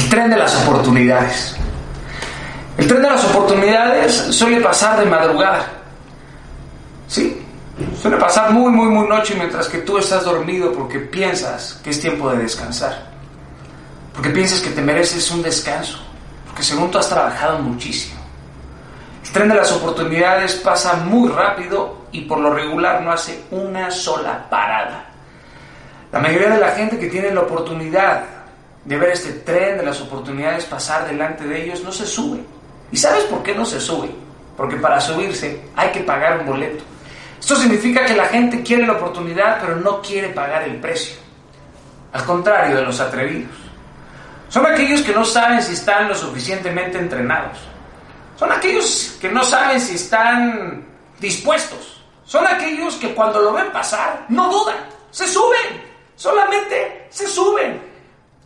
El tren de las oportunidades. El tren de las oportunidades suele pasar de madrugada. ¿Sí? Suele pasar muy, muy, muy noche mientras que tú estás dormido porque piensas que es tiempo de descansar. Porque piensas que te mereces un descanso. Porque según tú has trabajado muchísimo. El tren de las oportunidades pasa muy rápido y por lo regular no hace una sola parada. La mayoría de la gente que tiene la oportunidad de ver este tren de las oportunidades pasar delante de ellos no se sube. ¿Y sabes por qué no se sube? Porque para subirse hay que pagar un boleto. Esto significa que la gente quiere la oportunidad pero no quiere pagar el precio. Al contrario de los atrevidos. Son aquellos que no saben si están lo suficientemente entrenados. Son aquellos que no saben si están dispuestos. Son aquellos que cuando lo ven pasar no dudan, se suben, solamente se suben.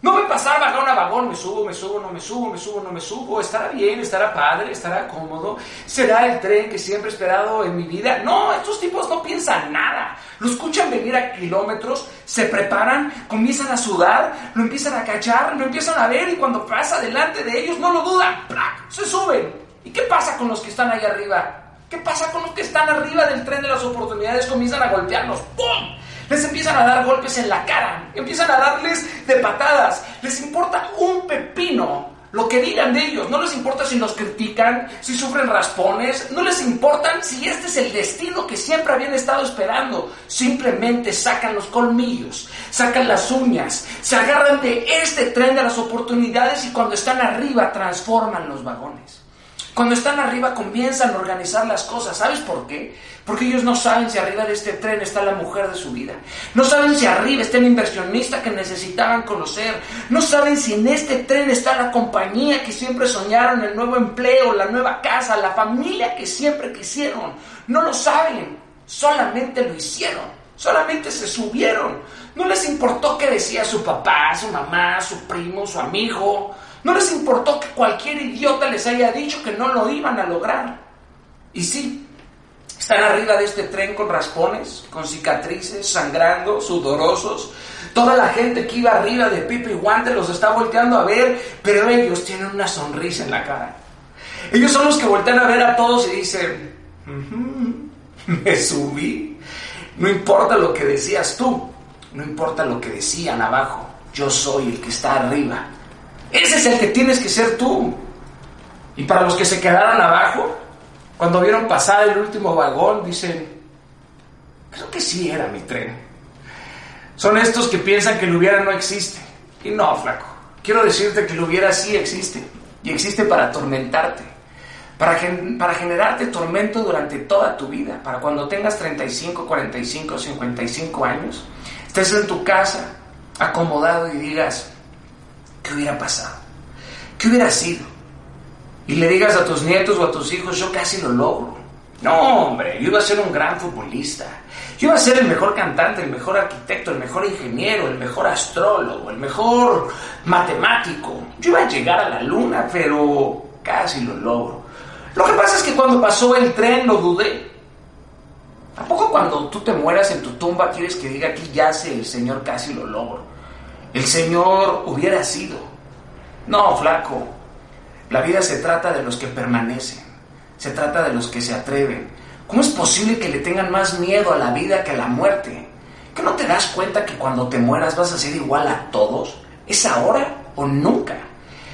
No me pasar vagón a vagón, me subo, me subo, no me subo, me subo, no me subo. Estará bien, estará padre, estará cómodo. Será el tren que siempre he esperado en mi vida. No, estos tipos no piensan nada. Lo escuchan venir a kilómetros, se preparan, comienzan a sudar, lo empiezan a cachar, lo empiezan a ver y cuando pasa delante de ellos no lo dudan. ¡Plac! Se suben. ¿Y qué pasa con los que están ahí arriba? ¿Qué pasa con los que están arriba del tren de las oportunidades? Comienzan a golpearlos. ¡Pum! Les empiezan a dar golpes en la cara, empiezan a darles de patadas, les importa un pepino lo que digan de ellos, no les importa si nos critican, si sufren raspones, no les importa si este es el destino que siempre habían estado esperando, simplemente sacan los colmillos, sacan las uñas, se agarran de este tren de las oportunidades y cuando están arriba transforman los vagones. Cuando están arriba comienzan a organizar las cosas. ¿Sabes por qué? Porque ellos no saben si arriba de este tren está la mujer de su vida. No saben si arriba está el inversionista que necesitaban conocer. No saben si en este tren está la compañía que siempre soñaron, el nuevo empleo, la nueva casa, la familia que siempre quisieron. No lo saben. Solamente lo hicieron. Solamente se subieron. No les importó qué decía su papá, su mamá, su primo, su amigo. No les importó que cualquier idiota les haya dicho que no lo iban a lograr. Y sí, están arriba de este tren con raspones, con cicatrices, sangrando, sudorosos. Toda la gente que iba arriba de Pipe y Guante los está volteando a ver, pero ellos tienen una sonrisa en la cara. Ellos son los que voltean a ver a todos y dicen, me subí. No importa lo que decías tú, no importa lo que decían abajo, yo soy el que está arriba. Ese es el que tienes que ser tú. Y para los que se quedaron abajo, cuando vieron pasar el último vagón, dicen, creo que sí era mi tren. Son estos que piensan que el hubiera no existe. Y no, flaco. Quiero decirte que el hubiera sí existe. Y existe para atormentarte. Para, para generarte tormento durante toda tu vida. Para cuando tengas 35, 45, 55 años, estés en tu casa, acomodado y digas, ¿qué hubiera pasado? ¿Qué hubiera sido? Y le digas a tus nietos o a tus hijos, yo casi lo logro. No, hombre, yo iba a ser un gran futbolista. Yo iba a ser el mejor cantante, el mejor arquitecto, el mejor ingeniero, el mejor astrólogo, el mejor matemático. Yo iba a llegar a la luna, pero casi lo logro. Lo que pasa es que cuando pasó el tren lo dudé. ¿A poco cuando tú te mueras en tu tumba quieres que diga aquí yace el Señor casi lo logro? El Señor hubiera sido. No, flaco. La vida se trata de los que permanecen. Se trata de los que se atreven. ¿Cómo es posible que le tengan más miedo a la vida que a la muerte? ¿Que no te das cuenta que cuando te mueras vas a ser igual a todos? ¿Es ahora o nunca?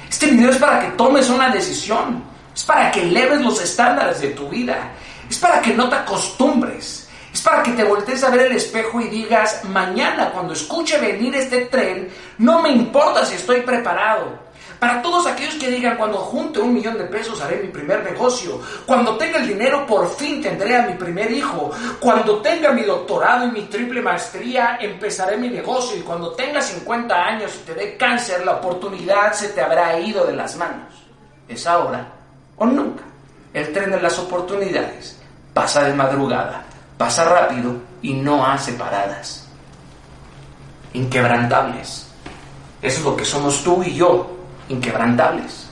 Este video es para que tomes una decisión. Es para que eleves los estándares de tu vida. Es para que no te acostumbres. Es para que te voltees a ver el espejo y digas, mañana cuando escuche venir este tren, no me importa si estoy preparado. Para todos aquellos que digan, cuando junte un millón de pesos haré mi primer negocio, cuando tenga el dinero por fin tendré a mi primer hijo, cuando tenga mi doctorado y mi triple maestría empezaré mi negocio y cuando tenga 50 años y te dé cáncer, la oportunidad se te habrá ido de las manos. Es ahora o nunca. El tren de las oportunidades pasa de madrugada pasa rápido y no hace paradas. Inquebrantables. Eso es lo que somos tú y yo, inquebrantables.